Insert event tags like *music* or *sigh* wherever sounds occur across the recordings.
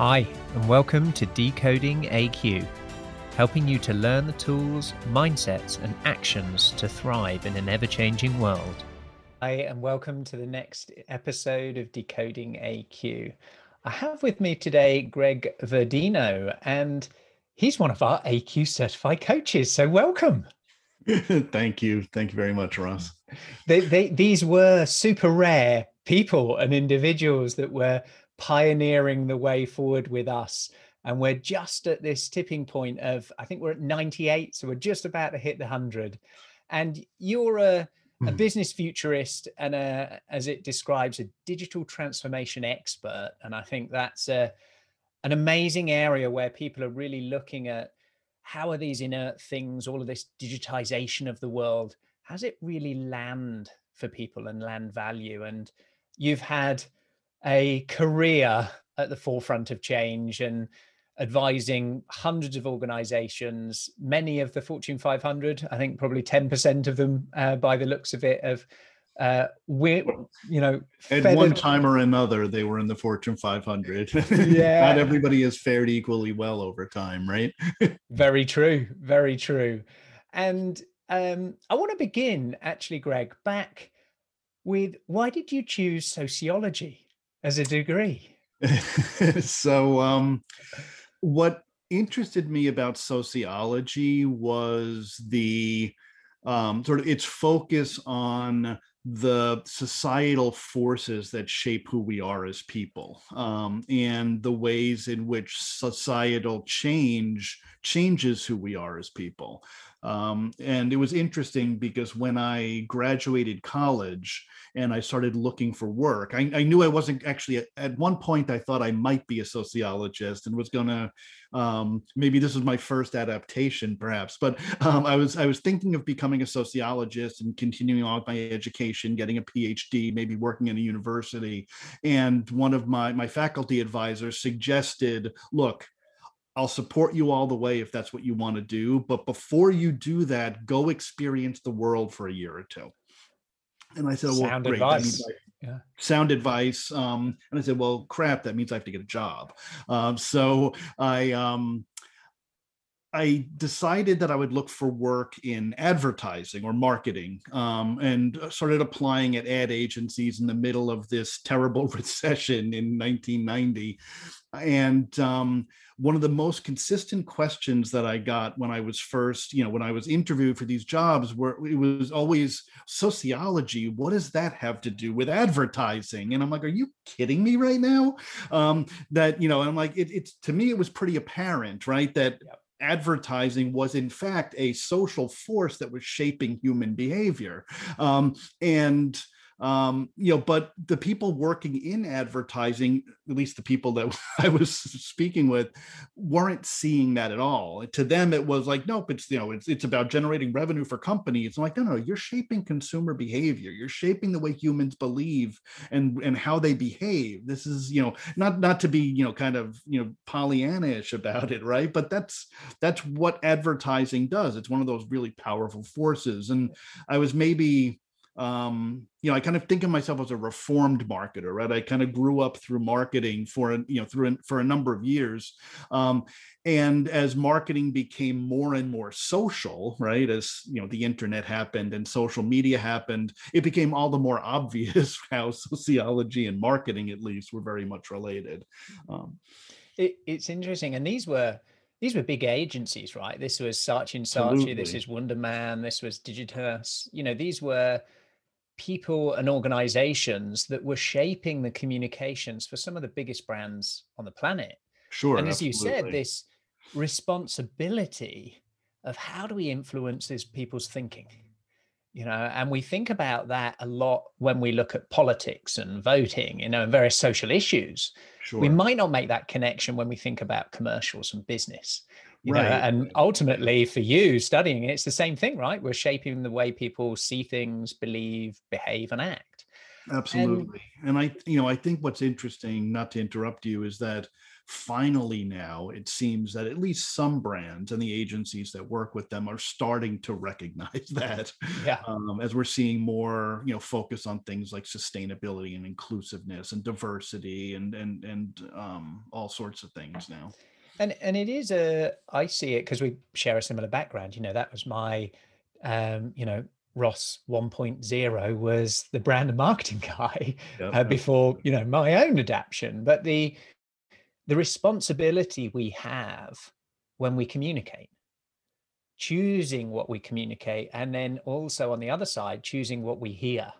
Hi, and welcome to Decoding AQ, helping you to learn the tools, mindsets, and actions to thrive in an ever changing world. Hi, and welcome to the next episode of Decoding AQ. I have with me today Greg Verdino, and he's one of our AQ certified coaches. So, welcome. *laughs* Thank you. Thank you very much, Ross. They, they, these were super rare people and individuals that were pioneering the way forward with us. And we're just at this tipping point of, I think we're at 98. So we're just about to hit the 100. And you're a, a hmm. business futurist and a, as it describes, a digital transformation expert. And I think that's a, an amazing area where people are really looking at how are these inert things, all of this digitization of the world, has it really land for people and land value? And you've had a career at the forefront of change and advising hundreds of organizations, many of the Fortune 500, I think probably 10% of them uh, by the looks of it, of uh, we, you know, at feathered... one time or another, they were in the Fortune 500. *laughs* Yeah, not everybody has fared equally well over time, right? *laughs* very true, very true. And um, I want to begin, actually, Greg, back with why did you choose sociology as a degree? *laughs* so, um, what interested me about sociology was the um, sort of its focus on the societal forces that shape who we are as people um, and the ways in which societal change changes who we are as people um, and it was interesting because when I graduated college and I started looking for work, I, I knew I wasn't actually, at one point, I thought I might be a sociologist and was going to, um, maybe this was my first adaptation perhaps, but um, I was I was thinking of becoming a sociologist and continuing on with my education, getting a PhD, maybe working in a university. And one of my, my faculty advisors suggested, look, I'll support you all the way if that's what you want to do. But before you do that, go experience the world for a year or two. And I said, well, sound great. advice. yeah. Sound advice. Um, and I said, well, crap, that means I have to get a job. Um, so I um, I decided that I would look for work in advertising or marketing um, and started applying at ad agencies in the middle of this *laughs* terrible recession in 1990. And um, one of the most consistent questions that I got when I was first, you know, when I was interviewed for these jobs, were it was always sociology. What does that have to do with advertising? And I'm like, are you kidding me right now? Um, that you know, I'm like, it, it's to me, it was pretty apparent, right, that. Yep advertising was in fact a social force that was shaping human behavior. Um, and um, you know, but the people working in advertising, at least the people that *laughs* I was speaking with, weren't seeing that at all. To them, it was like, nope, it's you know, it's it's about generating revenue for companies. I'm like, no, no, you're shaping consumer behavior. You're shaping the way humans believe and and how they behave. This is you know, not not to be you know, kind of you know, Pollyannish about it, right? But that's that's what advertising does. It's one of those really powerful forces. And I was maybe um, you know, I kind of think of myself as a reformed marketer, right? I kind of grew up through marketing for, you know, through for a number of years. Um, and as marketing became more and more social, right, as you know, the internet happened and social media happened, it became all the more obvious *laughs* how sociology and marketing, at least, were very much related. Um, it, it's interesting, and these were these were big agencies, right? This was Saatchi and Saatchi, this is Wunderman, this was Digitas. You know, these were people and organizations that were shaping the communications for some of the biggest brands on the planet. Sure. And as absolutely. you said, this responsibility of how do we influence these people's thinking? You know, and we think about that a lot when we look at politics and voting, you know, and various social issues. Sure. We might not make that connection when we think about commercials and business you right. know and ultimately for you studying it, it's the same thing right we're shaping the way people see things believe behave and act Absolutely. And, and I, you know, I think what's interesting, not to interrupt you, is that finally now it seems that at least some brands and the agencies that work with them are starting to recognize *laughs* that yeah um, as we're seeing more you know focus on things like sustainability and inclusiveness and diversity and and and um, all sorts of things now and and it is a i see it because we share a similar background you know that was my um you know Ross 1.0 was the brand and marketing *laughs* guy yep. uh, before you know my own adaptation. But the the responsibility we have when we communicate, choosing what we communicate, and then also on the other side, choosing what we hear.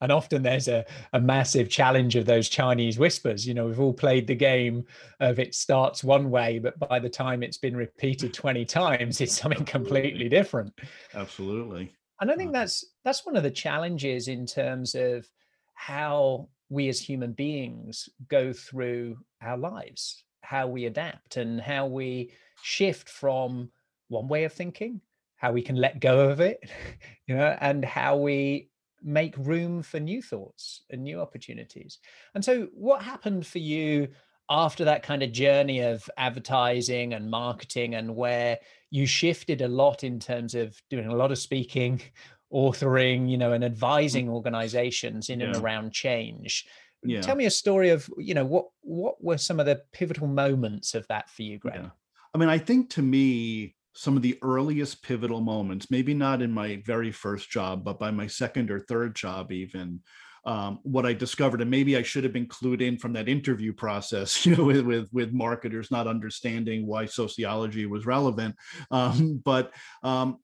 And often there's a, a massive challenge of those Chinese whispers. You know, we've all played the game of it starts one way, but by the time it's been repeated 20 times, it's something completely different. Absolutely and i think uh, that's that's one of the challenges in terms of how we as human beings go through our lives how we adapt and how we shift from one way of thinking how we can let go of it *laughs* you know and how we make room for new thoughts and new opportunities and so what happened for you after that kind of journey of advertising and marketing and where you shifted a lot in terms of doing a lot of speaking *laughs* authoring you know and mm. advising organizations in yeah. and around change yeah. tell me a story of you know what what were some of the pivotal moments of that for you greg yeah. i mean i think to me some of the earliest pivotal moments maybe not in my very first job but by my second or third job even um, what I discovered, and maybe I should have been clued in from that interview process, *laughs* you know, with with, with marketers not understanding why sociology was relevant. Um, but um,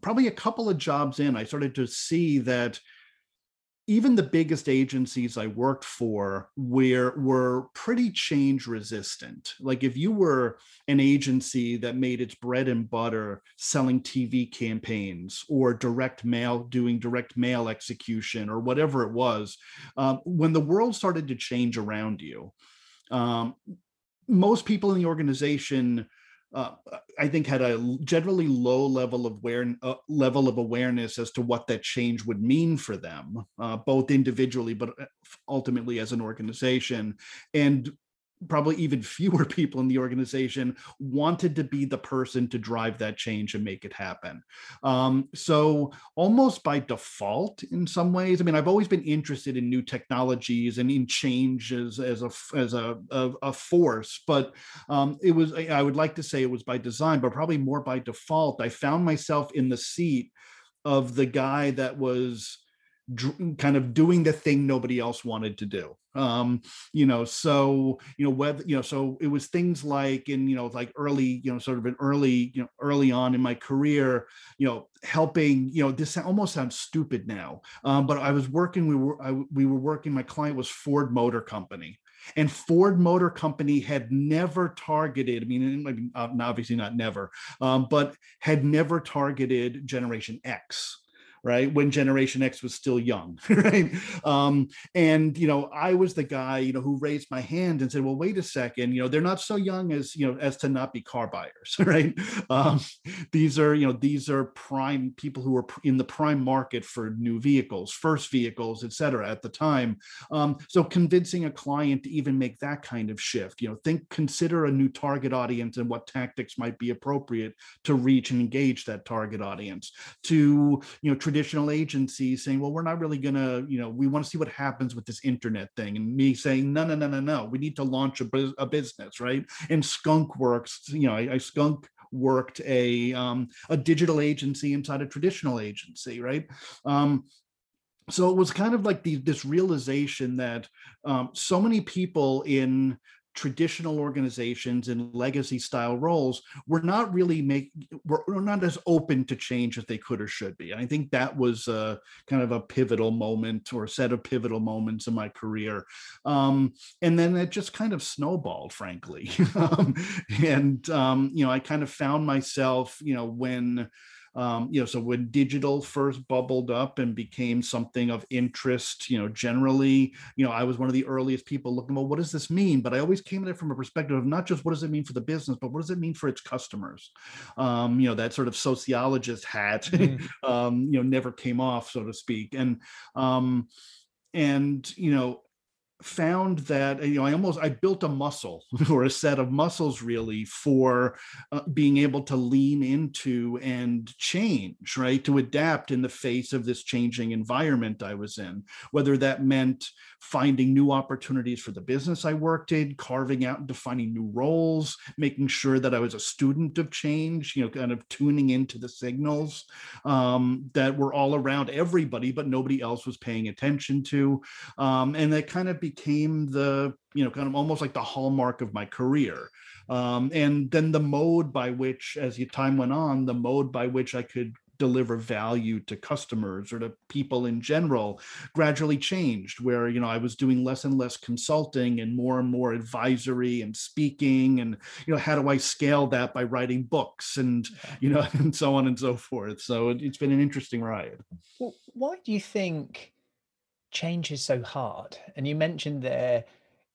probably a couple of jobs in, I started to see that even the biggest agencies I worked for were were pretty change resistant. Like if you were an agency that made its bread and butter selling TV campaigns or direct mail, doing direct mail execution or whatever it was, um, when the world started to change around you, um, most people in the organization uh, I think had a generally low level of aware, uh, level of awareness as to what that change would mean for them, uh, both individually but uh, ultimately as an organization. And probably even *laughs* fewer people in the organization wanted to be the person to drive that change and make it happen. Um, so almost by default, in some ways, I mean, I've always been interested in new technologies and in changes as a as a a, a force, but um, it was I would like to say it was by design, but probably more by default. I found myself in the seat of the guy that was kind of doing the thing nobody else wanted to do. Um you know so you know whether you know so it was things like in you know like early you know sort of an early you know early on in my career you know helping you know this almost sounds stupid now um, but i was working we were I, we were working my client was ford motor company. And Ford Motor Company had never targeted, I mean, obviously not never, um, but had never targeted Generation X right? When generation x was still young *laughs* right? Um, and you know i was the guy you know who raised my hand and said well wait a second you know they're not so young as you know as to not be car buyers *laughs* right? Um, these are you know these are prime people who are in the prime market for new vehicles first vehicles et cetera at the time. Um, so convincing a client to even make that kind of shift you know think consider a new target audience and what tactics might be appropriate to reach and engage that target audience to you know traditional agencies saying, well, we're not really going to, you know, we want to see what happens with this internet thing. And me saying, no, no, no, no, no, we need to launch a, a business, right? And Skunk Works, you know, I, I Skunk worked a um, a digital agency inside a traditional agency, right? Um, so it was kind of like the, this realization that um, so many people in traditional organizations and legacy style roles were not really make were, were, not as open to change as they could or should be. And I think that was a, kind of a pivotal moment or a set of pivotal moments in my career. Um, and then it just kind of snowballed, frankly. *laughs* um, and um, you know, I kind of found myself, you know, when um, you know, so when digital first bubbled up and became something of interest, you know, generally, you know, I was one of the earliest people looking, well, what does this mean? But I always came at it from a perspective of not just what does it mean for the business, but what does it mean for its customers? Um, you know, that sort of sociologist hat, *laughs* mm-hmm. um, you know, never came off, so to speak. And um, and you know found that you know i almost i built a muscle *laughs* or a set of muscles really for uh, being able to lean into and change right? To adapt in the face of this changing environment i was in. Whether that meant finding new opportunities for the business i worked in carving out and defining new roles making sure that i was a student of change you know kind of tuning into the signals um, that were all around everybody but nobody else was paying attention to. Um, and that kind of became became the you know kind of almost like the hallmark of my career. Um, and then the mode by which as the time went on the mode by which i could deliver value to customers or to people in general gradually changed where you know i was doing less and less consulting and more and more advisory and speaking and you know how do i scale that by writing books and you know *laughs* and so on and so forth. So it, has been an interesting ride. Well, why do you think change is so hard. And you mentioned there,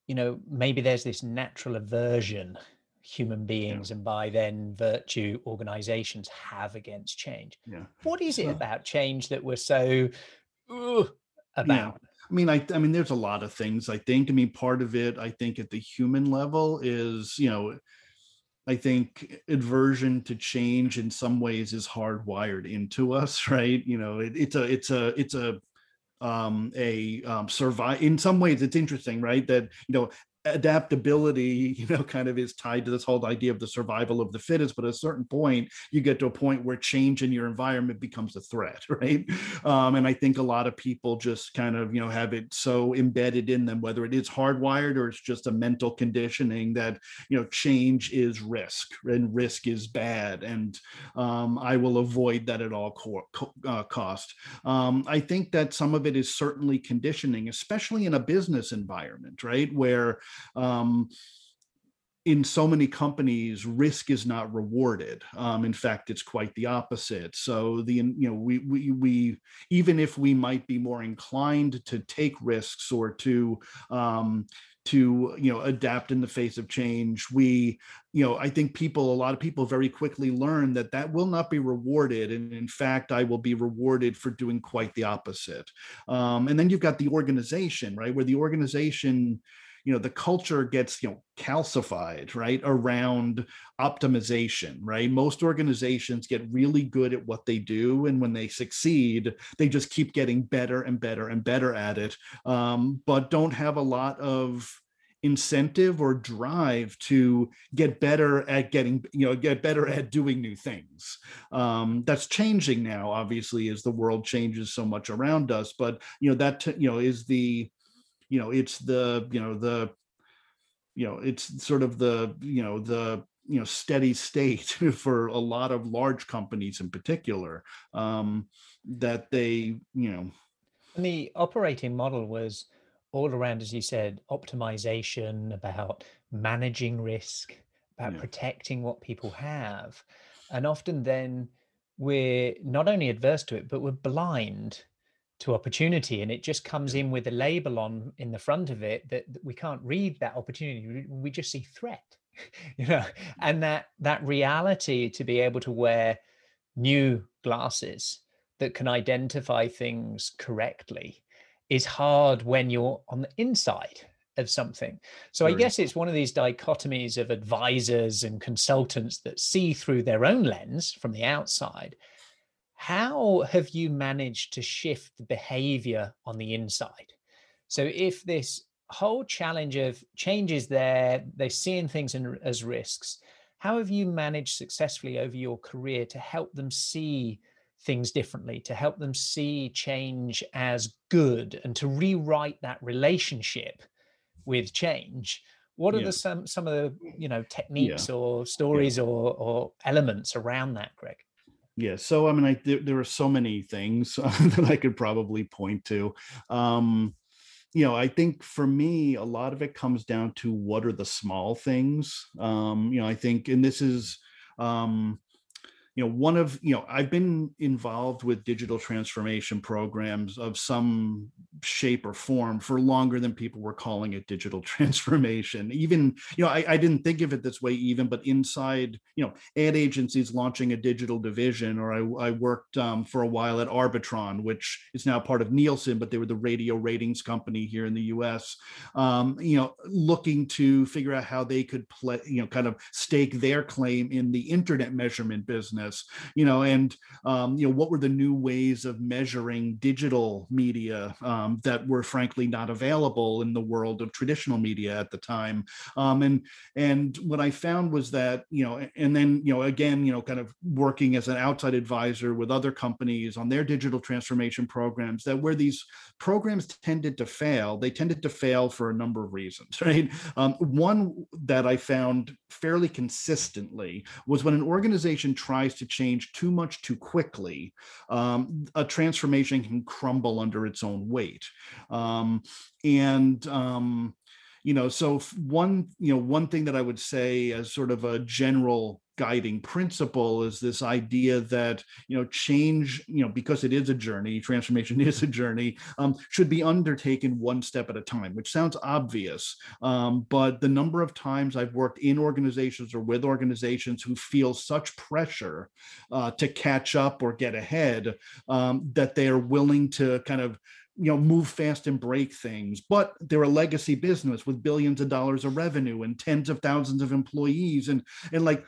you know, maybe there's this natural aversion human beings yeah. and by then virtue organizations have against change. Yeah. What is so, it about change that we're so about? Yeah. I mean, I, I mean, there's a lot of things. I think. I mean, part of it, I think, at the human level, is you know, I think aversion to change in some ways is hardwired into us, *laughs* right? You know, it, it's a, it's a, it's a um, a um, survive. In some ways, it's interesting, right? That you know adaptability you know *laughs* kind of is tied to this whole idea of the survival of the fittest but at a certain point you get to a point where change in your environment becomes a threat *laughs* right? Um, and i think a lot of people just kind of you know have it so embedded in them whether it is hardwired or it's just a mental conditioning that you know change is risk and risk is bad. And um, i will avoid that at all co- uh, cost. Um, i think that some of it is certainly conditioning especially in a business environment right? Where um, in so many companies risk is not rewarded. Um, in fact it's quite the opposite. So the you know we, we we even if we might be more inclined to take risks or to um, to you know adapt in the face of change we you know i think people a lot of people very quickly learn that that will not be rewarded. And in fact i will be rewarded for doing quite the opposite. Um, and then you've got the organization right where the organization you know the culture gets you know calcified right around optimization right? Most organizations get really good at what they do and when they succeed they just keep getting better and better and better at it um, but don't have a lot of incentive or drive to get better at getting you know get better at doing new things. Um, that's changing now obviously as the world changes so much around us but you know that you know is the you know it's the you know the you know it's sort of the you know the you know steady state *laughs* for a lot of large companies in particular um, that they you know and the operating model was all around as you said optimization about managing risk about yeah. protecting what people have and often then we're not only adverse to it but we're blind to opportunity and it just comes in with a label on in the front of it that, that we can't read that opportunity we just see threat *laughs* you know? Mm. And that that reality to be able to wear new glasses that can identify things correctly is hard when you're on the inside of something. So I guess it's one of these dichotomies of advisors and consultants that see through their own lens from the outside how have you managed to shift the behavior on the inside? So if this whole challenge of change is there, they're seeing things in, as risks. How have you managed successfully over your career to help them see things differently, to help them see change as good, and to rewrite that relationship with change? What are yeah. the some some of the you know techniques yeah. or stories yeah. or or elements around that, Greg? Yeah so i mean I, there, there are so many things *laughs* that i could probably point to um you know i think for me a lot of it comes down to what are the small things um you know i think and this is um you know one of you know i've been involved with digital transformation programs of some shape or form for longer than people were calling it digital *laughs* transformation. Even you know I, I didn't think of it this way even but inside you know ad agencies launching a digital division or i, I worked um, for a while at arbitron which is now part of nielsen but they were the radio ratings company here in the us um, you know looking to figure out how they could play you know kind of stake their claim in the internet measurement business you know and um, you know what were the new ways of measuring digital media um, that were frankly not available in the world of traditional media at the time? Um, and and what i found was that you know and then you know again you know kind of working as an outside advisor with other companies on their digital transformation programs that where these programs tended to fail they tended to fail for a number of reasons *laughs* right? Um, one that i found fairly consistently was when an organization tries to change too much too quickly, um, a transformation can crumble under its own weight. Um, and um, you know, so one you know one thing that I would say as sort of a general guiding principle is this idea that you know change you know because it is a journey transformation *laughs* is a journey um, should be undertaken one step at a time which sounds obvious. Um, but the number of times i've worked in organizations or with organizations who feel such pressure uh, to catch up or get ahead um, that they are willing to kind of you know move fast and break things. But they're a legacy business with billions of dollars of revenue and tens of thousands of employees and and like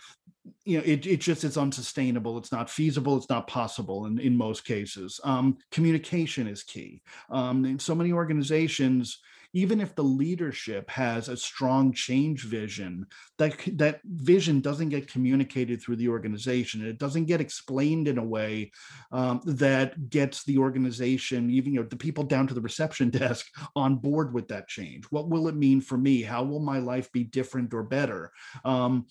you know it, it just it's unsustainable it's not feasible it's not possible in, in most cases um, communication is key um, in so many organizations even if the leadership has a strong change vision, that that vision doesn't get communicated through the organization. It doesn't get explained in a way um, that gets the organization, even you know, the people down to the reception *laughs* desk, on board with that change. What will it mean for me? How will my life be different or better? Um,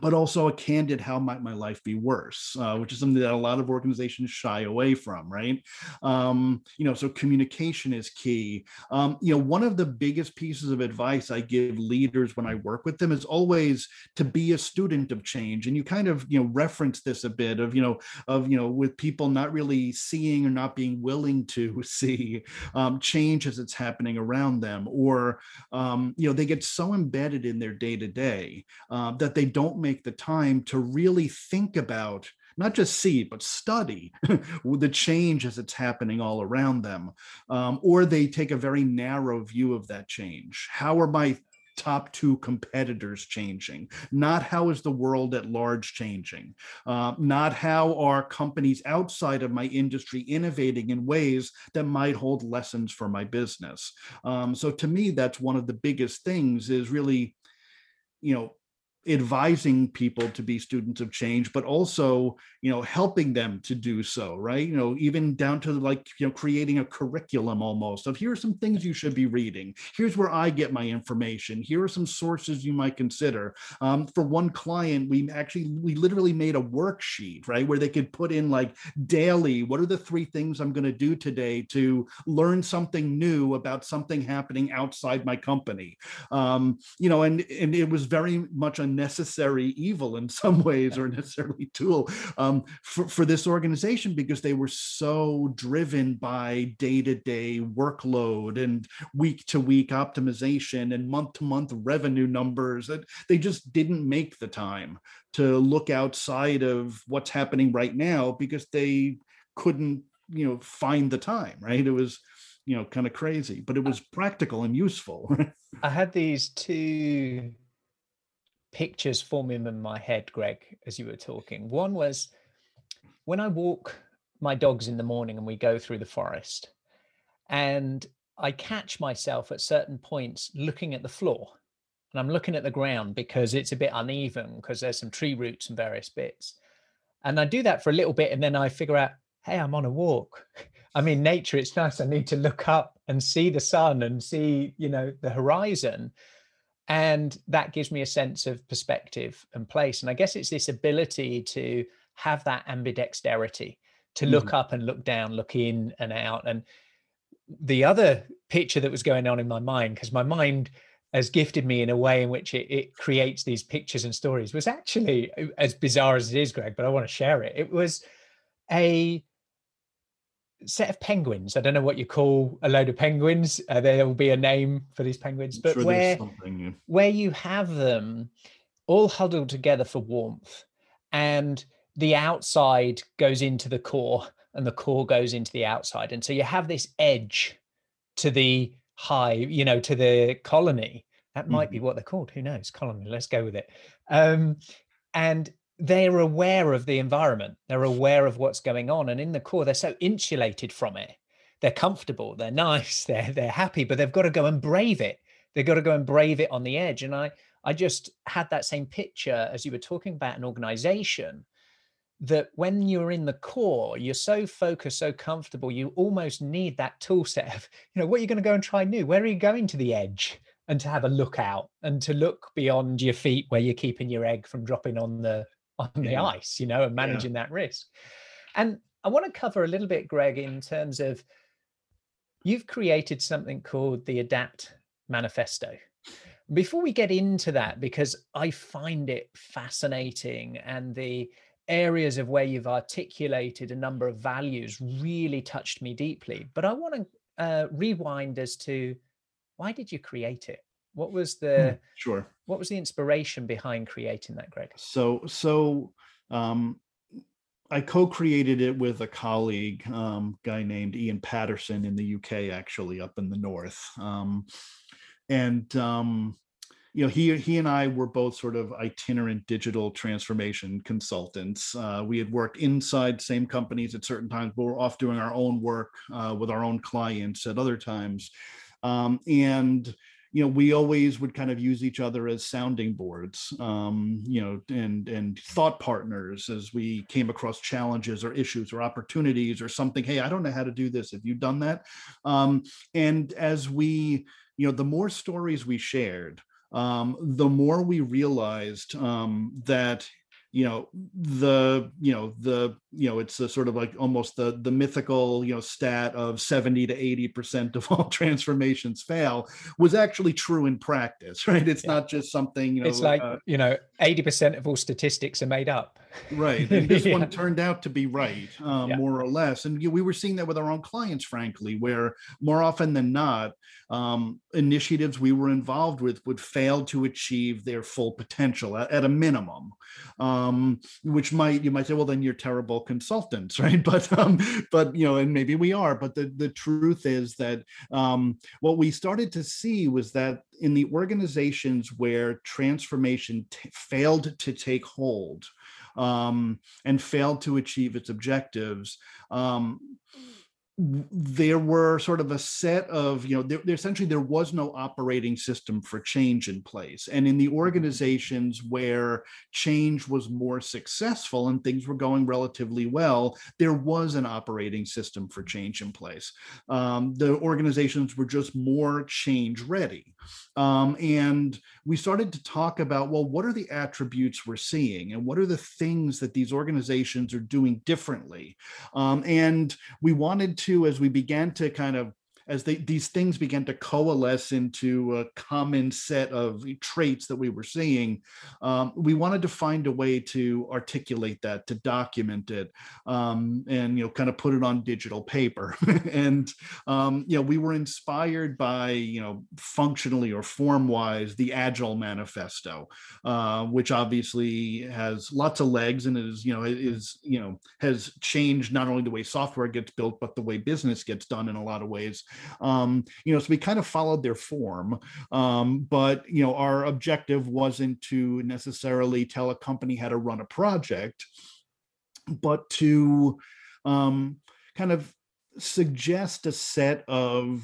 but also a candid how might my life be worse? Uh, which is something that a lot of organizations shy away from right? Um, you know so communication is key. Um, you know one of the biggest pieces of advice i give leaders when i work with them is always to be a student of change and you kind of you know reference this a bit of you know of you know with people not really seeing or not being willing to *laughs* see um, change as it's happening around them or um, you know they get so embedded in their day to day that they don't make the time to really think about not just see but study *laughs* the change as it's happening all around them. Um, or they take a very narrow view of that change. How are my top two competitors changing? Not how is the world at large changing. Uh, not how are companies outside of my industry innovating in ways that might hold lessons for my business? Um, so to me that's one of the biggest things is really you know advising people to be students of change but also you know helping them to do so right? You know even down to like you know creating a curriculum almost of here are some things you should be reading. Here's where i get my information. Here are some sources you might consider. Um, for one client we actually we literally made a worksheet right where they could put in like daily what are the three things i'm going to do today to learn something new about something happening outside my company? Um, you know and and it was very much a necessary evil in some ways or necessarily tool um, for, for this organization because they were so driven by day-to-day workload and week-to-week optimization and month-to-month revenue numbers that they just didn't make the time to look outside of what's happening right now because they couldn't you know find the time right? It was you know kind of crazy but it was practical and useful. *laughs* I had these two pictures forming in my head, Greg, as you were talking. One was when I walk my dogs in the morning and we go through the forest, and I catch myself at certain points looking at the floor. And I'm looking at the ground because it's a bit uneven because there's some tree roots and various bits. And I do that for a little bit and then I figure out, hey, I'm on a walk. I'm in nature. It's nice. I need to look up and see the sun and see, you know, the horizon and that gives me a sense of perspective and place and i guess it's this ability to have that ambidexterity to look mm. up and look down look in and out and the other picture that was going on in my mind because my mind has gifted me in a way in which it, it creates these pictures and stories was actually as bizarre as it is, Greg, but I want to share it. It was a set of penguins. I don't know what you call a load of penguins. Uh, there will be a name for these penguins, but sure where where you have them all huddled together for warmth, and the outside goes into the core, and the core goes into the outside, and so you have this edge to the hive, you know, to the colony. That might mm-hmm. be what they're called. Who knows? Colony. Let's go with it. Um, and they're aware of the environment. They're aware of what's going on, and in the core, they're so insulated from it. They're comfortable. They're nice. *laughs* They're they're happy, but they've got to go and brave it. They've got to go and brave it on the edge. And I I just had that same picture as you were talking about an organization that when you're in the core, you're so focused, so comfortable, you almost need that tool set of, *laughs* you know, what are you going to go and try new? Where are you going to the edge? And to have a look out and to look beyond your feet where you're keeping your egg from dropping on the on the yeah. ice, you know, and managing yeah. that risk. And I want to cover a little bit, Greg, in terms of you've created something called the Adapt Manifesto. Before we get into that, because I find it fascinating and the areas of where you've articulated a number of values really touched me deeply. But I want to uh, rewind as to why did you create it? What was the hmm, sure? What was the inspiration behind creating that, Greg? So so um, I co-created it with a colleague, um, guy named Ian Patterson in the UK, actually up in the north, um, and um, you know he he and I were both sort of itinerant digital transformation consultants. Uh, we had worked inside same companies at certain times, but we're off doing our own work uh, with our own clients at other times, um, and you know we always would kind of use each other as sounding boards um, you know and and thought partners as we came across challenges or issues or opportunities or something hey i don't know how to do this. Have you done that? Um, and as we you know the more stories we shared um, the more we realized um, that you know the you know the you know it's a sort of like almost the the mythical you know stat of 70 to 80 percent of all *laughs* transformations fail was actually true in practice *laughs* right it's yeah. not just something you know it's like uh, you know 80 percent of all statistics are made up right and this *laughs* yeah. one turned out to be right um, yeah. more or less and we were seeing that with our own clients frankly where more often than not um, initiatives we were involved with would fail to achieve their full potential at, at a minimum um, which might you might say well then you're terrible consultants *laughs* right? But um, but you know and maybe we are but the the truth is that um, what we started to see was that in the organizations where transformation t- failed to take hold um, and failed to achieve its objectives um, there were sort of a set of you know there, there, essentially there was no operating system for change in place. And in the mm-hmm. organizations where change was more successful and things were going relatively well there was an operating system for change in place. Um, the organizations were just more change ready. Um, and we started to talk about well what are the attributes we're seeing and what are the things that these organizations are doing differently? Um, and we wanted to as we began to kind of as they, these things began to coalesce into a common set of traits that we were seeing, um, we wanted to find a way to articulate that, to document it, um, and you know, kind of put it on digital paper. *laughs* and um, you know, we were inspired by you know, functionally or form-wise, the Agile Manifesto, uh, which obviously has lots of legs and is you know is you know has changed not only the way software gets built but the way business gets done in a lot of ways um, you know, so we kind of followed their form. Um, but, you know, our objective wasn't to necessarily tell a company how to run a project, but to um, kind of suggest a set of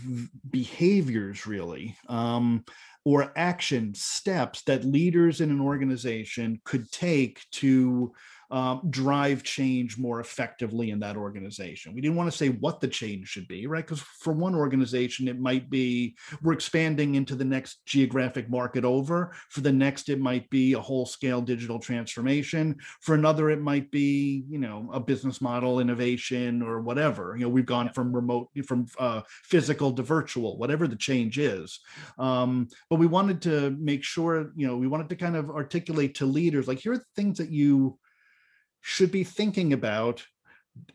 behaviors, really. Um, or action steps that leaders in an organization could take to um, drive change more effectively in that organization. We didn't want to say what the change should be, right? Because for one organization, it might be we're expanding into the next geographic market over. For the next, it might be a whole scale digital transformation. For another, it might be, you know, a business model innovation or whatever. You know, we've gone from remote, from uh, physical to virtual, whatever the change is. Um, but we wanted to make sure, you know, we wanted to kind of articulate to leaders like, here are the things that you should be thinking about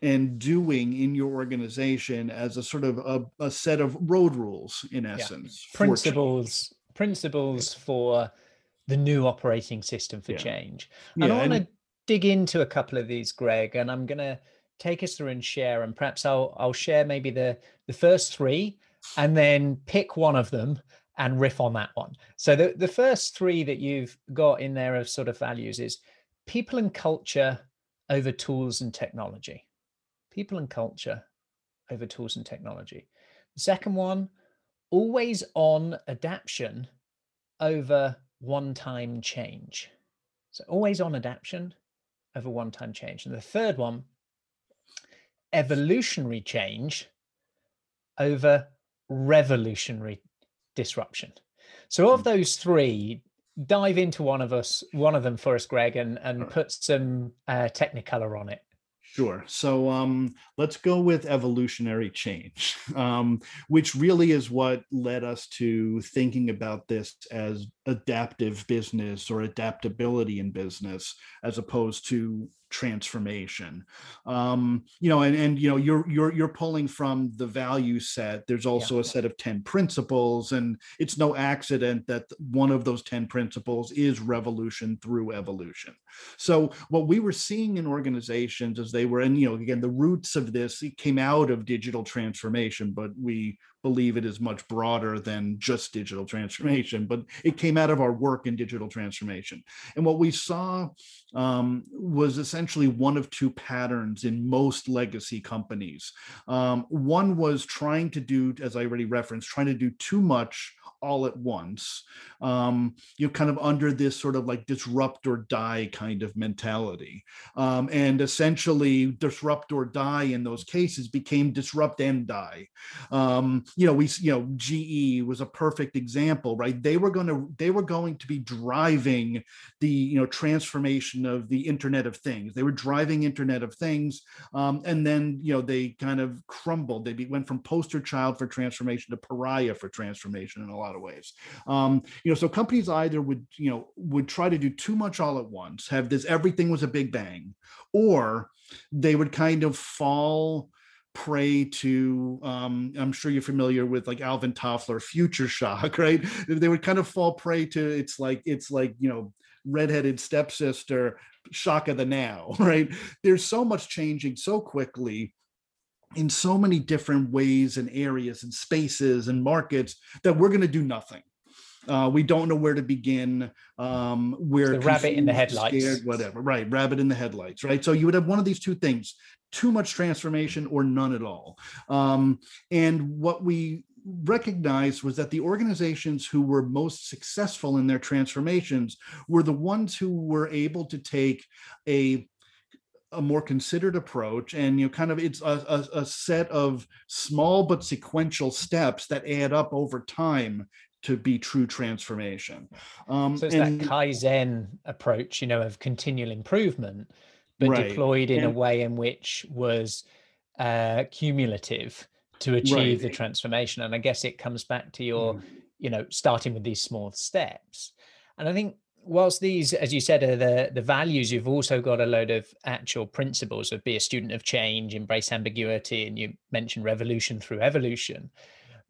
and doing in your organization as a sort of a, a set of road rules in essence yeah. principles principles for the new operating system for yeah. change and yeah, i want to dig into a couple of these greg and i'm going to take us through and share and perhaps i'll i'll share maybe the the first three and then pick one of them and riff on that one so the the first three that you've got in there of sort of values is people and culture over tools and technology. People and culture over tools and technology. The second one, always on adaptation over one time change. So, always on adaptation over one time change. And the third one, evolutionary change over revolutionary disruption. So, of hmm. those three, dive into one of us, one of them for us, Greg, and and put some uh, technicolor on it. Sure. So um, let's go with evolutionary change, *laughs* um, which really is what led us to thinking about this as adaptive business or adaptability in business, as opposed to transformation. Um you know and and you know you're you're you're pulling from the value set. There's also yeah. a set of 10 principles and it's no accident that one of those 10 principles is revolution through evolution. So what we were seeing in organizations as they were and you know again the roots of this came out of digital transformation but we believe it is much broader than just digital transformation, but it came out of our work in digital transformation. And what we saw um, was essentially one of two patterns in most legacy companies. Um, one was trying to do, as I already referenced, trying to do too much all at once um, you know kind of under this sort of like disrupt or die kind of mentality. Um, and essentially disrupt or die in those cases became disrupt and die. Um, you know we you know ge was a perfect example right? They were going to they were going to be driving the you know transformation of the internet of things. They were driving internet of things um, and then you know they kind of crumbled. They went from poster child for transformation to pariah for transformation in a lot of ways um, you know so companies either would you know would try to do too much all at once have this everything was a big bang or they would kind of fall prey to um, i'm sure you're familiar with like alvin toffler future shock *laughs* right? They would kind of fall prey to it's like it's like you know redheaded stepsister shock of the now *laughs* right? There's so much changing so quickly in so many different ways and areas and spaces and markets that we're going to do nothing uh, we don't know where to begin. Um, where the rabbit in the headlights, scared, whatever. Right, rabbit in the headlights. Right. So you would have one of these two things: too much transformation or none at all. Um, and what we recognized was that the organizations who were most successful in their transformations were the ones who were able to take a a more considered approach and you know kind of it's a, a, a, set of small but sequential steps that add up over time to be true transformation. Um, so it's and, that Kaizen approach, you know, of continual improvement, but right. deployed in and, a way in which was uh, cumulative to achieve right. the transformation. And I guess it comes back to your, mm. you know, starting with these small steps. And I think whilst these, as you said, are the the values, you've also got a load of actual principles of be a student of change, embrace ambiguity, and you mentioned revolution through evolution.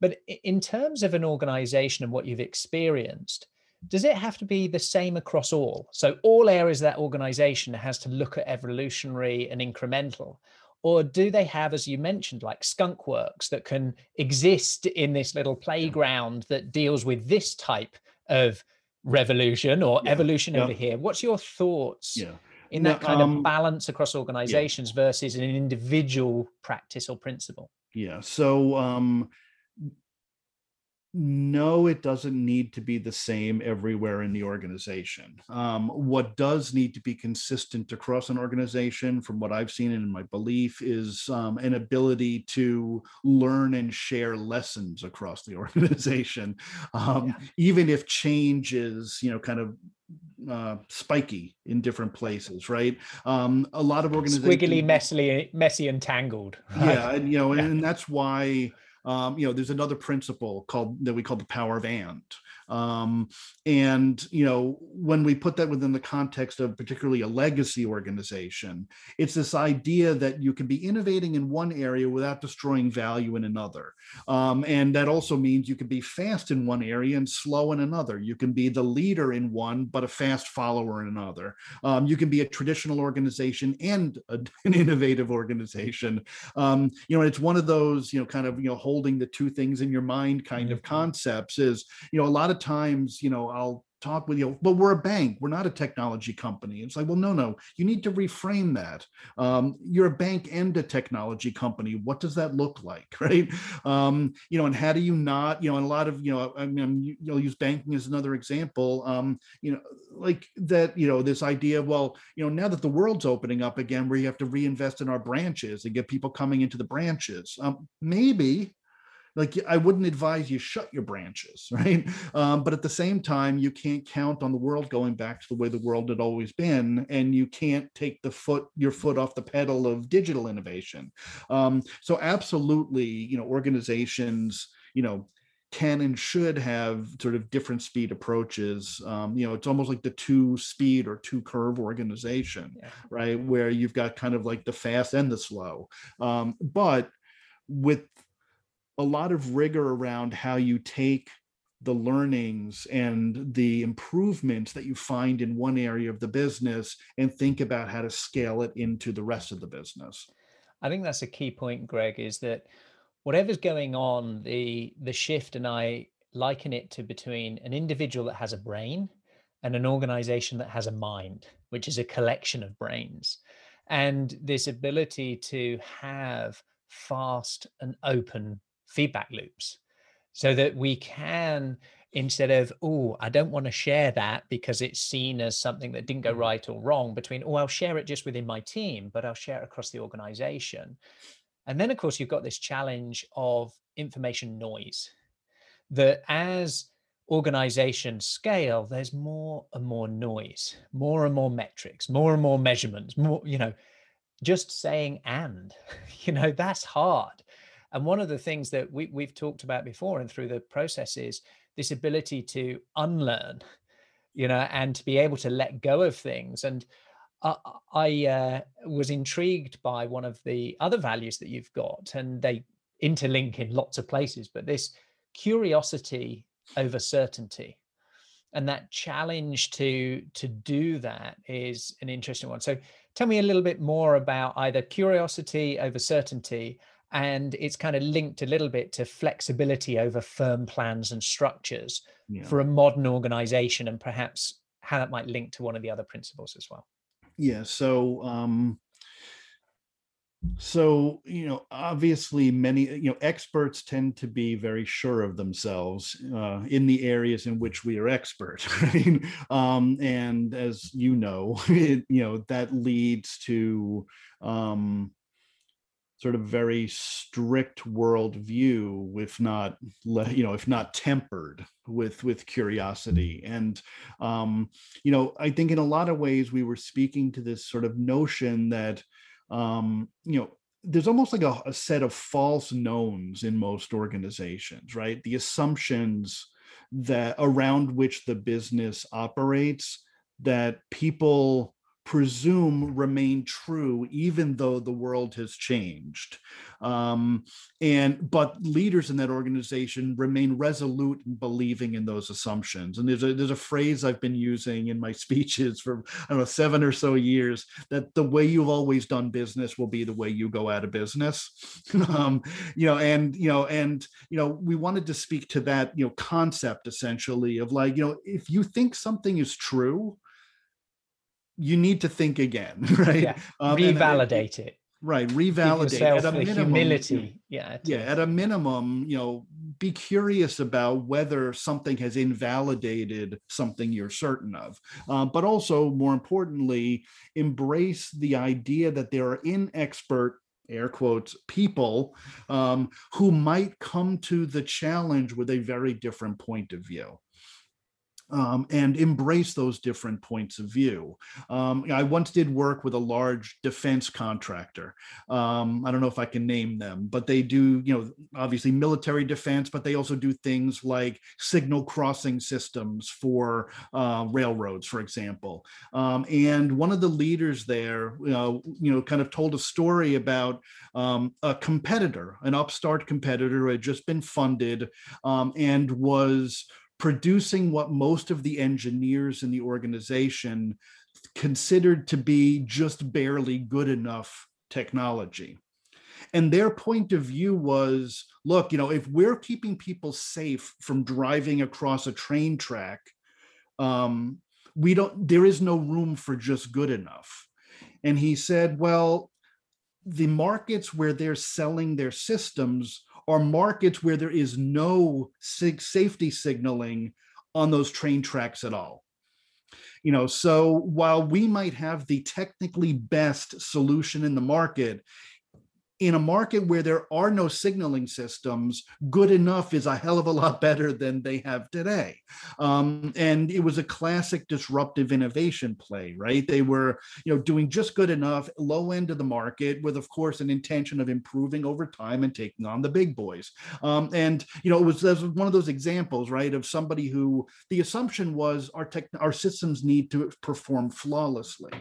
But in terms of an organization and what you've experienced, does it have to be the same across all? So all areas of that organization has to look at evolutionary and incremental. Or do they have, as you mentioned, like skunk works that can exist in this little playground that deals with this type of revolution or yeah. evolution yeah. over here? What's your thoughts yeah. in that kind um, of balance across organizations versus an individual practice or principle? Yeah. So um no, it doesn't need to be the same everywhere in the organization. Um, what does need to be consistent across an organization, from what I've seen and in my belief, is um, an ability to learn and share lessons across the *laughs* organization, um, yeah. even if change is, you know, kind of uh, spiky in different places, right? Um, a lot of organizations squiggly, messy, messy and tangled. *laughs* Right? Yeah, and you know, yeah. and that's why um, you know, there's another principle called that we call the power of and. Um, and you know, when we put that within the context of particularly a legacy organization, it's this idea that you can be innovating in one area without destroying value in another. Um, and that also means you can be fast in one area and slow in another. You can be the leader in one, but a fast follower in another. Um, you can be a traditional organization and a, *laughs* an innovative organization. Um, you know, it's one of those, you know, kind of, you know, holding the two things in your mind kind of mm-hmm. concepts is, you know, a lot of times, you know, I'll talk with you, but we're a bank, we're not a technology company. It's like, well, no, no, you need to reframe that. Um, you're a bank and a technology company. What does that look like, *laughs* right? Um, you know, and how do you not, you know, and a lot of, you know, I mean, you'll use banking as another example. Um, you know, like that, you know, this idea of, well, you know, now that the world's opening up again, where you have to reinvest in our branches and get people coming into the branches, um, maybe like i wouldn't advise you shut your branches *laughs* right um, but at the same time you can't count on the world going back to the way the world had always been and you can't take the foot your foot off the pedal of digital innovation um, so absolutely you know organizations you know can and should have sort of different speed approaches. Um, you know, it's almost like the two speed or two curve organization, yeah. right? Where you've got kind of like the fast and the slow. Um, but with a lot of rigor around how you take the learnings and the improvements that you find in one area of the business and think about how to scale it into the rest of the business. I think that's a key point, Greg, is that whatever's going on, the the shift, and I liken it to between an individual that has a brain and an organization that has a mind, which is a collection of brains. And this ability to have fast and open feedback loops so that we can instead of oh i don't want to share that because it's seen as something that didn't go mm-hmm. right or wrong between oh i'll share it just within my team but i'll share it across the organization and then of course you've got this challenge of information noise that as organizations scale there's more and more noise more and more metrics more and more measurements more you know just saying and *laughs* you know that's hard and one of the things that we, we've talked about before and through the process is this ability to unlearn, you know, and to be able to let go of things. And I, I uh, was intrigued by one of the other values that you've got, and they interlink in lots of places, but this curiosity over certainty and that challenge to to do that is an interesting one so tell me a little bit more about either curiosity over certainty and it's kind of linked a little bit to flexibility over firm plans and structures yeah. for a modern organization and perhaps how that might link to one of the other principles as well yeah so um so you know obviously many you know experts tend to be very sure of themselves uh, in the areas in which we are expert *laughs* right? um, and as you know *laughs* it, you know that leads to um, sort of very strict worldview, if not you know if not tempered with with curiosity. And um you know i think in a lot of ways we were speaking to this sort of notion that um you know there's almost like a, a set of false knowns in most organizations right? The assumptions that around which the business operates that people presume remain true even though the world has changed. Um, and but leaders in that organization remain resolute in believing in those assumptions. And there's a there's a phrase i've been using in my *laughs* speeches for i don't know seven or so years that the way you've always done business will be the way you go out of business. *laughs* Um, you know and you know and you know we wanted to speak to that you know concept essentially of like you know if you think something is true you need to think again, *laughs* right? Yeah. Um, Revalidate it. right revalidate at a minimum humility yeah yeah at a minimum you know be curious about whether something has invalidated something you're certain of uh, but also more importantly embrace the idea that there are inexpert air quotes people um, who might come to the challenge with a very different point of view um, and embrace those different points of view. Um, I once did work with a large defense contractor. Um, I don't know if I can name them, but they do, you know, obviously military defense, but they also do things like signal crossing systems for uh, railroads, for example. Um, and one of the leaders there, you know, you know, kind of told a story about um, a competitor, an upstart competitor who had just been funded um, and was producing what most of the engineers in the organization considered to be just barely good enough technology. And their point of view was look, you know, if we're keeping people safe from driving across a train track, um, we don't, there is no room for just good enough. And he said, well, the markets where they're selling their systems are markets where there is no safety signaling on those train tracks at all. You know so while we might have the technically best solution in the market in a market where there are no signaling systems, good enough is a hell of a lot *laughs* better than they have today. Um, and it was a classic disruptive innovation play, right? They were, you know, doing just good enough, low end of the market, with of course an intention of improving over time and taking on the big boys. Um, and you know, it was, was one of those examples, right, of somebody who the assumption was our tech, our systems need to perform flawlessly.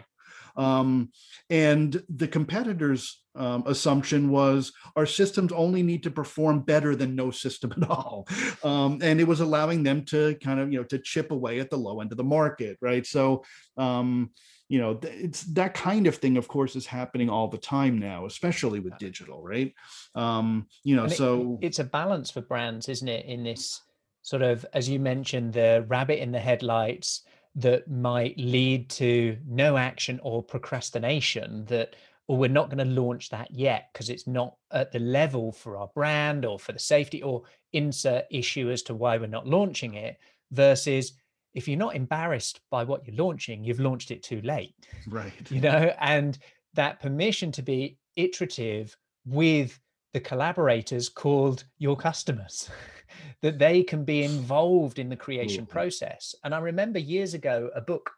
Um, and the competitors' um, assumption was our systems only need to perform better than no system at all. *laughs* Um, and it was allowing them to kind of, you know, to chip away at the low end of the market, right? So, um, you know, it's that kind of thing, of course, is happening all the time now, especially with digital, right? Um, you know, so it's a balance for brands, isn't it? In this sort of, as you mentioned, the rabbit in the headlights that might lead to no action or procrastination that or we're not going to launch that yet because it's not at the level for our brand or for the safety or insert issue as to why we're not launching it versus if you're not embarrassed by what you're launching you've launched it too late. Right. You know and that permission to be iterative with the collaborators called your customers *laughs* that they can be involved in the creation process. And I remember years ago a book,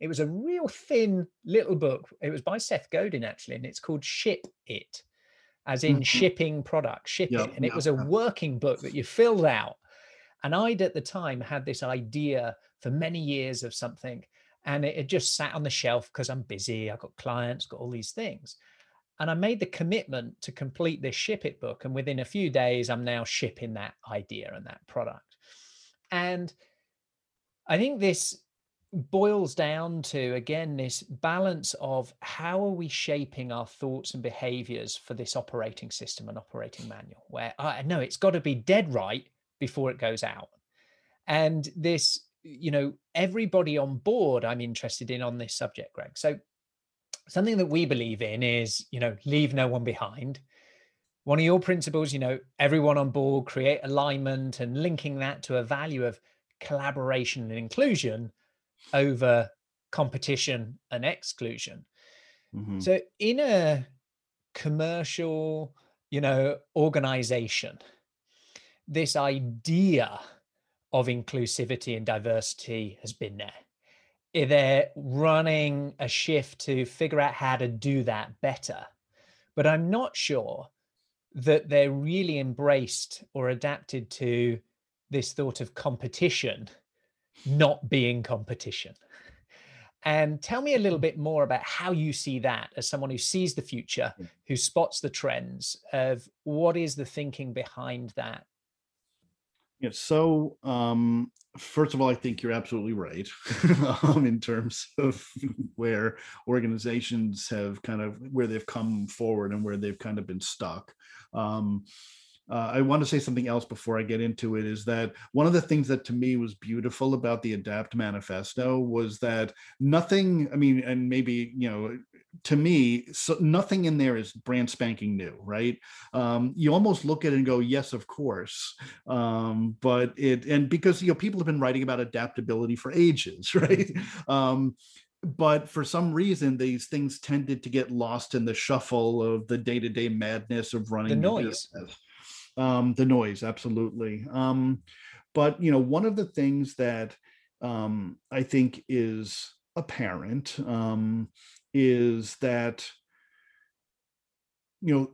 it was a real thin little book. It was by Seth Godin, actually, and it's called Ship It, as in mm-hmm. shipping products, ship yep, it. And it was a working book that you filled out. And I'd at the time had this idea for many years of something, and it had just sat on the shelf because I'm busy, I've got clients, got all these things and I made the commitment to complete this ship it book. And within a few days, I'm now shipping that idea and that product. And I think this boils down to, again, this balance of how are we shaping our thoughts and behaviors for this operating system and operating manual, where I know it's got to be dead right before it goes out. And this, you know, everybody on board I'm interested in on this subject, Greg. So something that we believe in is you know leave no one behind one of your principles you know everyone on board create alignment and linking that to a value of collaboration and inclusion over competition and exclusion mm-hmm. so in a commercial you know organization this idea of inclusivity and diversity has been there they're running a shift to figure out how to do that better. But I'm not sure that they're really embraced or adapted to this thought of competition not being competition. And tell me a little bit more about how you see that as someone who sees the future, who spots the trends of what is the thinking behind that yeah, so um, first of all, I think you're absolutely right *laughs* um, in terms of where organizations have kind of where they've come forward and where they've kind of been stuck. Um, uh, I want to say something else before I get into it is that one of the things that to me was beautiful about the Adapt Manifesto was that nothing, I mean, and maybe, you know, to me, so nothing in there is brand spanking new, right? Um, you almost look at it and go, yes, of course. Um, but it, and because, you know, people have been writing about adaptability for ages, *laughs* right? Um, but for some reason, these things tended to get lost in the shuffle of the day to day madness of running the noise. Um, the noise, absolutely. Um, but, you know, one of the things that um, I think is apparent um, is that you know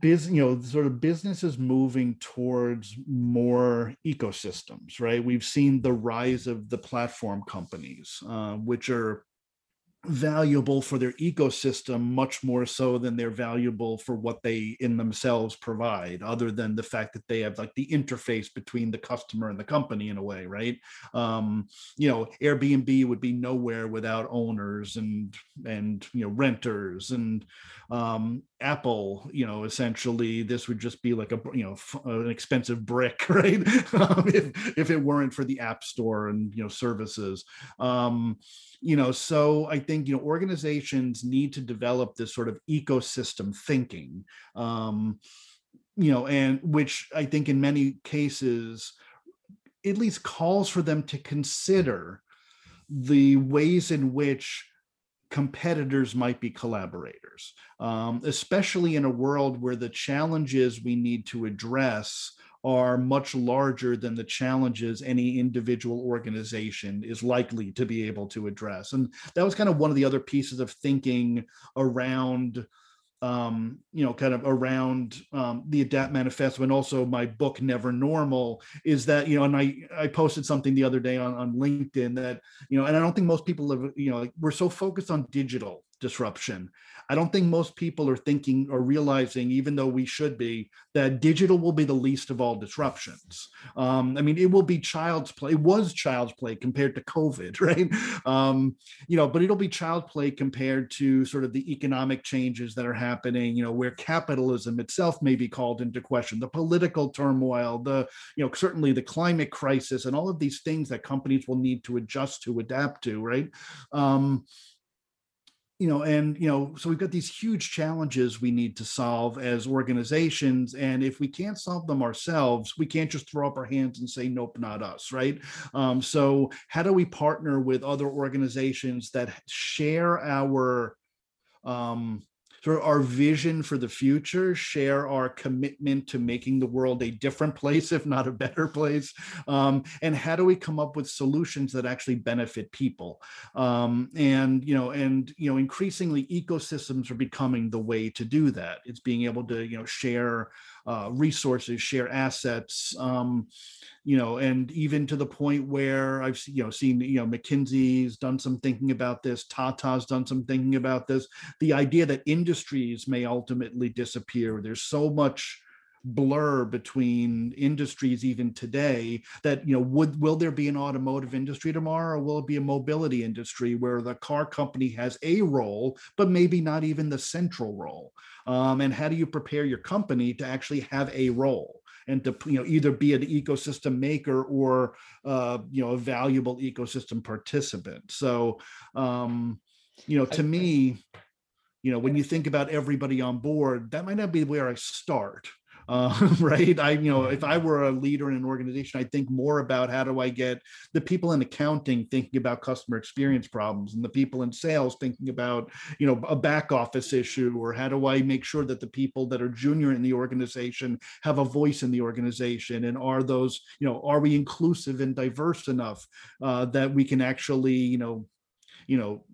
business you know sort of businesses moving towards more ecosystems right we've seen the rise of the platform companies uh, which are valuable for their ecosystem much more so than they're valuable for what they in themselves provide other than the fact that they have like the interface between the customer and the company in a way right? Um you know airbnb would be nowhere without owners and and you know renters and um apple you know essentially this would just be like a you know an expensive brick *laughs* right? Um, if if it weren't for the app store and you know services. Um you know so i think you know organizations need to develop this sort of ecosystem thinking um you know and which i think in many cases at least calls for them to consider the ways in which competitors might be collaborators, um, especially in a world where the challenges we need to address are much larger than the challenges any individual organization is likely to be able to address. And that was kind of one of the other pieces of thinking around um, you know, kind of around um, the Adapt Manifesto and also my book Never Normal is that you know, and I I posted something the other day on on LinkedIn that you know, and I don't think most people have you know, like we're so focused on digital disruption I don't think most people are thinking or realizing, even though we should be, that digital will be the least of all disruptions. Um, I mean, it will be child's play. It was child's play compared to COVID, *laughs* right? Um, you know, but it'll be child play compared to sort of the economic changes that are happening. You know, where capitalism itself may be called into question, the political turmoil, the you know certainly the climate crisis, and all of these things that companies will need to adjust to, adapt to, right? Um, you know and you know so we've got these huge challenges we need to solve as organizations and if we can't solve them ourselves we can't just throw up our hands and say nope not us right? Um, so how do we partner with other organizations that share our um, sort of our vision for the future, share our commitment to making the world a different place, if not a better place, um, and how do we come up with solutions that actually benefit people? Um, and you know, and you know, increasingly ecosystems are becoming the way to do that. It's being able to you know share uh, resources, share assets. Um, you know, and even to the point where I've you know seen you know McKinsey's done some thinking about this, Tata's done some thinking about this. The idea that industries may ultimately disappear. There's so much blur between industries even today that you know would will there be an automotive industry tomorrow? Or will it be a mobility industry where the car company has a role but maybe not even the central role? Um, and how do you prepare your company to actually have a role and to you know either be an ecosystem maker or uh, you know a valuable ecosystem participant. So um, you know to me, you know when you think about everybody on board, that might not be where I start uh, *laughs* right? I, you know, if I were a leader in an organization, I'd think more about how do I get the people in accounting thinking about customer experience problems and the people in sales thinking about, you know, a back office issue, or how do I make sure that the people that are junior in the organization have a voice in the organization, and are those, you know, are we inclusive and diverse enough uh, that we can actually, you know, you know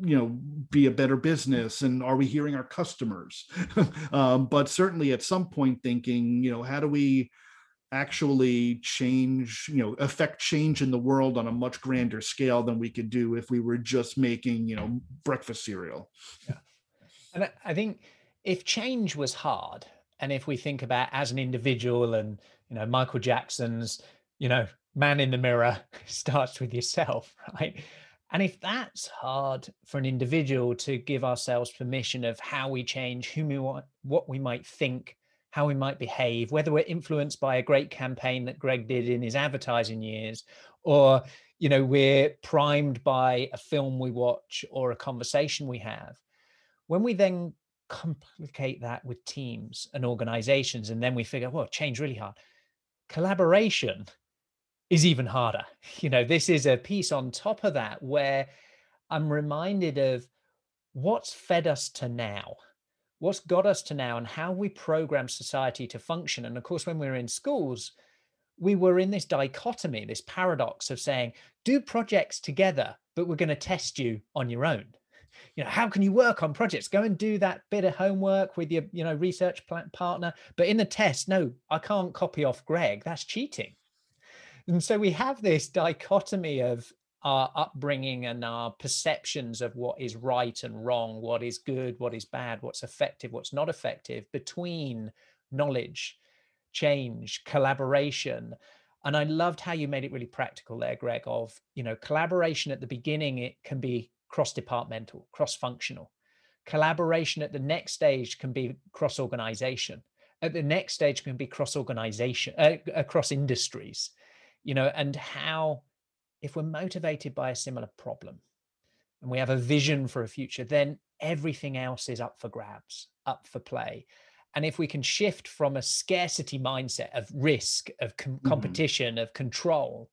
you know be a better business and are we hearing our customers? *laughs* Um, but certainly at some point thinking you know how do we actually change you know affect change in the world on a much grander scale than we could do if we were just making you know breakfast cereal? Yeah. And i think if change was hard and if we think about as an individual and you know michael jackson's you know man in the mirror *laughs* starts with yourself *laughs* right and if that's hard for an individual to give ourselves permission of how we change, who we want, what we might think, how we might behave, whether we're influenced by a great campaign that Greg did in his advertising years, or you know we're primed by a film we watch or a conversation we have, when we then complicate that with teams and organizations, and then we figure, well, change really hard. Collaboration is even harder. You know, this is a piece on top of that where I'm reminded of what's fed us to now, what's got us to now, and how we program society to function. And of course, when we were in schools, we were in this dichotomy, this paradox of saying, do projects together, but we're going to test you on your own. You know, how can you work on projects? Go and do that bit of homework with your, you know, research partner. But in the test, no, I can't copy off Greg. That's cheating. And so we have this dichotomy of our upbringing and our perceptions of what is right and wrong, what is good, what is bad, what's effective, what's not effective between knowledge, change, collaboration. And I loved how you made it really practical there, Greg, of, you know, collaboration at the beginning, it can be cross-departmental, cross-functional. Collaboration at the next stage can be cross-organization. At the next stage can be cross-organization, uh, across industries you know, and how, if we're motivated by a similar problem and we have a vision for a future, then everything else is up for grabs, up for play. And if we can shift from a scarcity mindset of risk, of com- mm-hmm. competition, mm-hmm. of control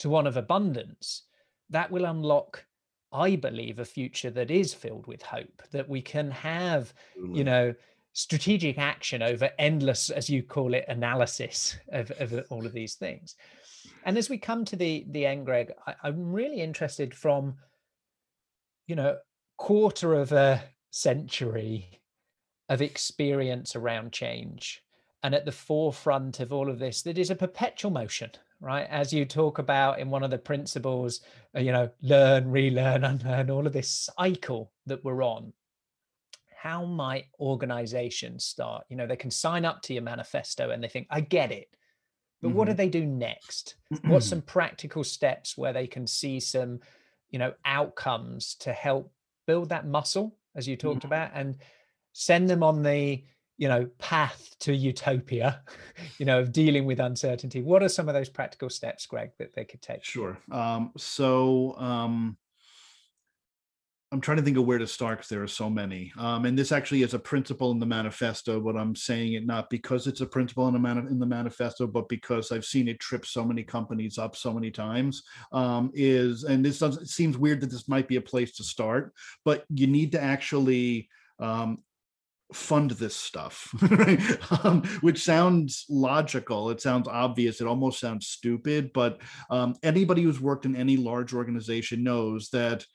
to one of abundance, that will unlock, I believe, a future that is filled with hope, that we can have, mm-hmm. you know, strategic action over endless, as you call it, analysis of, of all of these things. And as we come to the the end, Greg, I, I'm really interested from, you know, quarter of a century of experience around change and at the forefront of all of this that is a perpetual motion right? As you talk about in one of the principles uh, you know learn relearn unlearn all of this cycle that we're on how might organizations start? You know they can sign up to your manifesto and they think i get it but mm-hmm. what do mm-hmm. they do next what's *clears throat* some practical steps where they can see some you know outcomes to help build that muscle as you talked mm-hmm. about and send them on the you know path to utopia *laughs* you know of dealing with uncertainty what are some of those practical steps greg that they could take sure um, so um, I'm trying to think of where to start because there are so many. Um, and this actually is a principle in the manifesto, but I'm saying it not because it's a principle in the, in the manifesto, but because I've seen it trip so many companies up so many times. Um, is and this doesn't it seems weird that this might be a place to start, but you need to actually um, fund this stuff, *laughs* right? um, which sounds logical. It sounds obvious. It almost sounds stupid. But um, anybody who's worked in any large organization knows that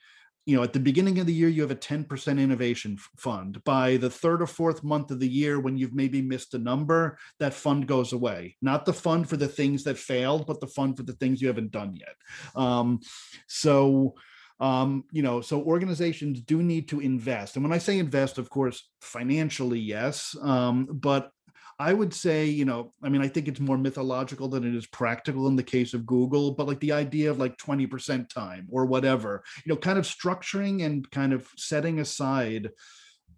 you know at the beginning of the year you have a 10% innovation fund. By the third or fourth month of the year when you've maybe missed a number that fund goes away. Not the fund for the things that failed but the fund for the things you haven't done yet. Um, so um, you know so organizations do need to invest. And when i say invest of course financially yes um, but I would say, you know, I mean, I think it's more mythological than it is practical in the case of Google, but like the idea of like 20% time or whatever, you know, kind of structuring and kind of setting aside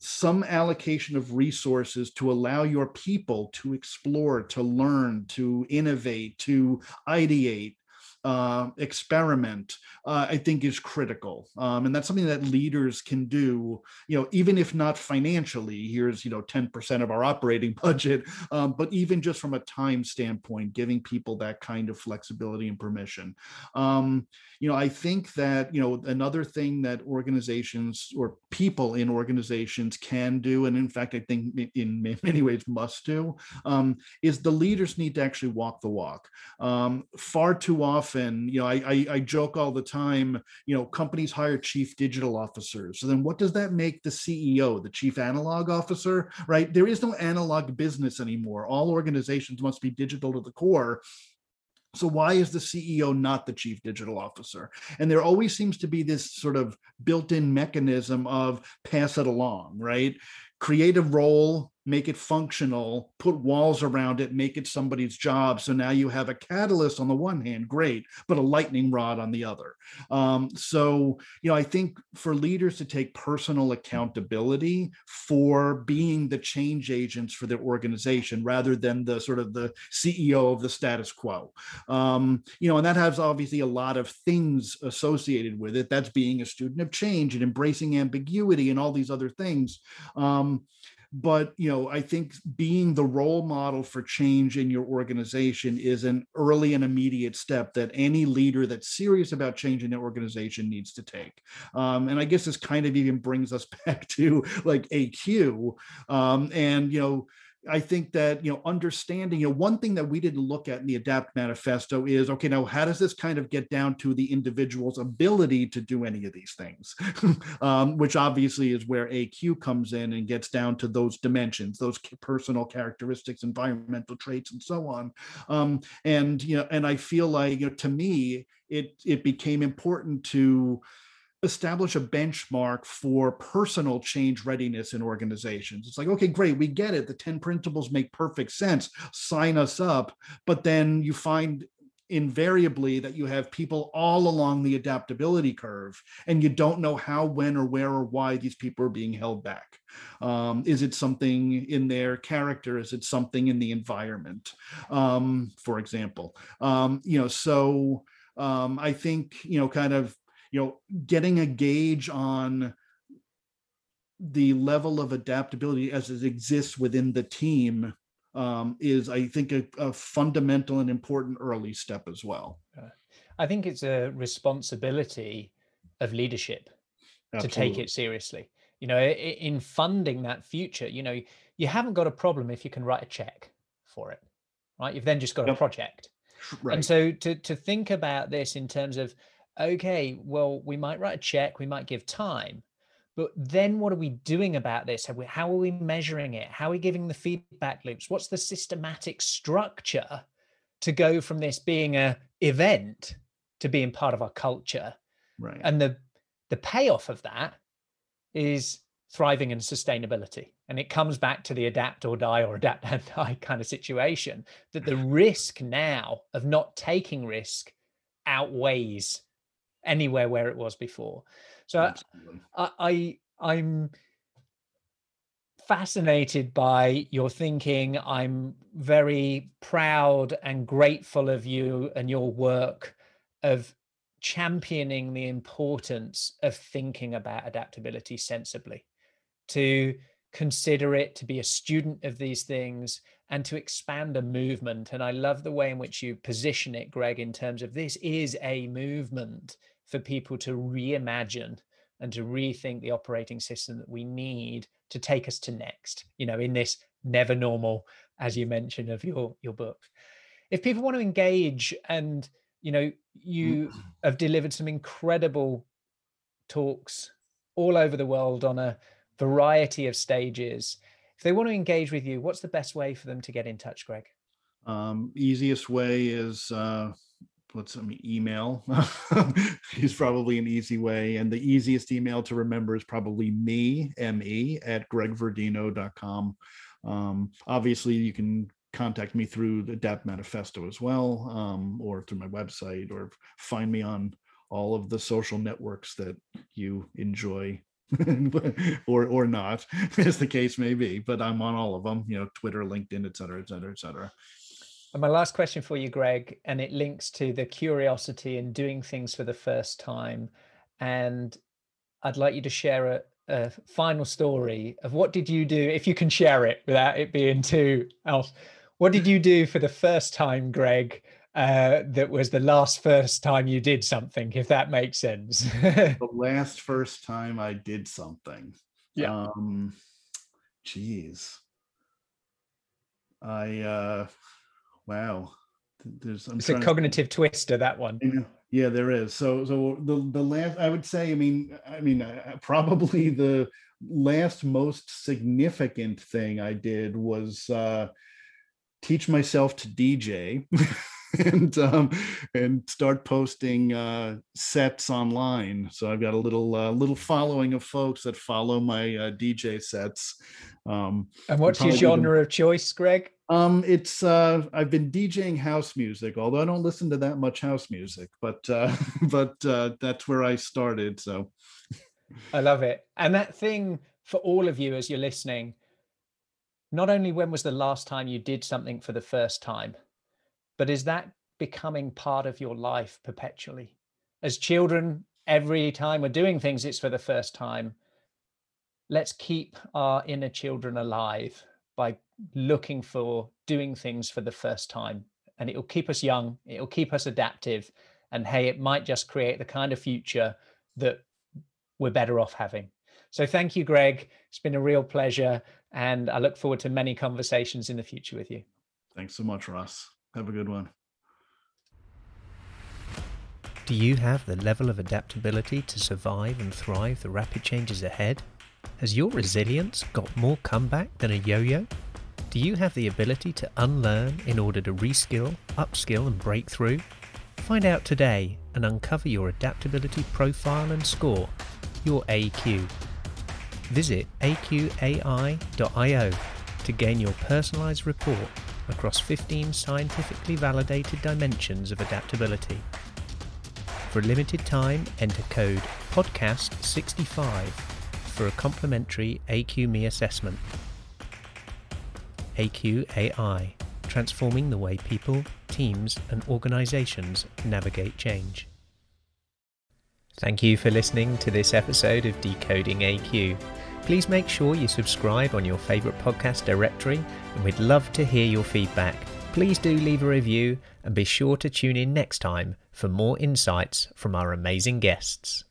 some allocation of resources to allow your people to explore, to learn, to innovate, to ideate, uh, experiment, uh, I think is critical. Um, and that's something that leaders can do, you know, even if not financially, here's, you know, 10% of our operating *laughs* budget, um, but even just from a time standpoint, giving people that kind of flexibility and permission. Um, you know, I think that, you know, another thing that organizations or people in organizations can do, and in fact, I think in *laughs* many ways must do, um, is the leaders need to actually walk the walk. Um, far too often, you know, I, I, I joke all the time, you know, companies hire chief digital officers. So then what does that make the CEO, the chief analog officer, right? There is no analog business anymore. All organizations must be digital to the core. So why is the CEO not the chief digital officer? And there always seems to be this sort of built-in mechanism of pass it along, right? Create a role, make it functional, put walls around it, make it somebody's job. So now you have a catalyst on the one hand, great, but a lightning rod on the other. Um, so, you know, I think for leaders to take personal accountability for being the change agents for their organization rather than the sort of the CEO of the status quo. Um, you know, and that has obviously a lot of things associated with it. That's being a student of change and embracing ambiguity and all these other things. Um, but you know i think being the role model for change in your organization is an early and immediate step that any leader that's serious about changing their organization needs to take. Um, and i guess this kind of even brings us *laughs* back to like aq um, and you know I think that you know understanding you know one thing that we didn't look at in the adapt manifesto is okay now how does this kind of get down to the individual's ability to do any of these things? *laughs* Um, which obviously is where AQ comes in and gets down to those dimensions those personal characteristics environmental traits and so on. Um, and you know and I feel like you know to me it it became important to establish a benchmark for personal change readiness in organizations. It's like, okay, great, we get it. The 10 principles make perfect sense. Sign us up. But then you find invariably that you have people all along the adaptability curve and you don't know how when or where or why these people are being held back um, is it something in their character is it something in the environment um, for example um, you know so um, i think you know kind of you know getting a gauge on the level of adaptability as it exists within the team um, is i think a, a, fundamental and important early step as well i think it's a responsibility of leadership Absolutely. to take it seriously you know in funding that future you know you haven't got a problem if you can write a check for it right you've then just got yep. a project right. and so to to think about this in terms of okay, well, we might write a check, we might give time, but then what are we doing about this? How are we measuring it? How are we giving the feedback loops? What's the systematic structure to go from this being a event to being part of our culture? Right. And the the payoff of that is thriving and sustainability. And it comes back to the adapt or die or adapt and *laughs* die kind of situation that the *laughs* risk now of not taking risk outweighs anywhere where it was before. So uh, I, I I'm fascinated by your thinking. I'm very proud and grateful of you and your work of championing the importance of thinking about adaptability sensibly, to consider it, to be a student of these things, and to expand a movement. And I love the way in which you position it, Greg, in terms of this is a movement for people to reimagine and to rethink the operating system that we need to take us to next you know in this never normal as you mentioned of your your book if people want to engage and you know you mm. have delivered some incredible talks all over the world on a variety of stages if they want to engage with you what's the best way for them to get in touch greg um, easiest way is uh, I mean, email *laughs* is probably an easy way. And the easiest email to remember is probably me, me at gregverdino.com. Um, obviously, you can contact me through the Adapt Manifesto as well, um, or through my website, or find me on all of the social networks that you enjoy *laughs* or or not *laughs* as the case may be but i'm on all of them you know twitter linkedin et cetera et cetera et cetera and my last question for you, Greg, and it links to the curiosity in doing things for the first time. And I'd like you to share a, a final story of what did you do, if you can share it without it being too else. What did you do for the first time, Greg, uh, that was the last first time you did something, if that makes sense? *laughs* the last first time I did something. Yeah. Um, geez. I uh Wow. There's I'm it's a cognitive twist to, twister that one. Yeah, there is. So so the the last I would say I mean I mean uh, probably *laughs* the last most significant thing I did was uh teach myself to DJ. *laughs* *laughs* and um, and start posting uh, sets online. So I've got a little uh, little following of folks that follow my uh, DJ sets. Um, and what's your genre of choice, Greg? Um, it's uh, I've been DJing house music, although I don't listen to that much house music, but uh, *laughs* but uh, that's where I started. So I love it, and that thing for all of you as you're listening. Not only when was the last time you did something for the first time, but is that becoming part of your life perpetually? As children, every time we're doing things, it's for the first time. Let's keep our inner children alive by looking for doing things for the first time. And it'll keep us young, it'll keep us adaptive. And hey, it might just create the kind of future that we're better off having. So thank you, Greg. It's been a real pleasure. And I look forward to many conversations in the future with you. Thanks so much, Ross. Have a good one. Do you have the level of adaptability to survive and thrive the rapid changes ahead? Has your resilience got more comeback than a yo yo? Do you have the ability to unlearn in order to reskill, upskill, and break through? Find out today and uncover your adaptability profile and score, your AQ. Visit aqai.io to gain your personalized report across 15 scientifically validated dimensions of adaptability. For a limited time, enter code PODCAST65 for a complimentary AQME assessment. AQAI, transforming the way people, teams, and organizations navigate change. Thank you for listening to this episode of Decoding AQ. Please make sure you subscribe on your favourite podcast directory, and we'd love to hear your feedback. Please do leave a review and be sure to tune in next time for more insights from our amazing guests.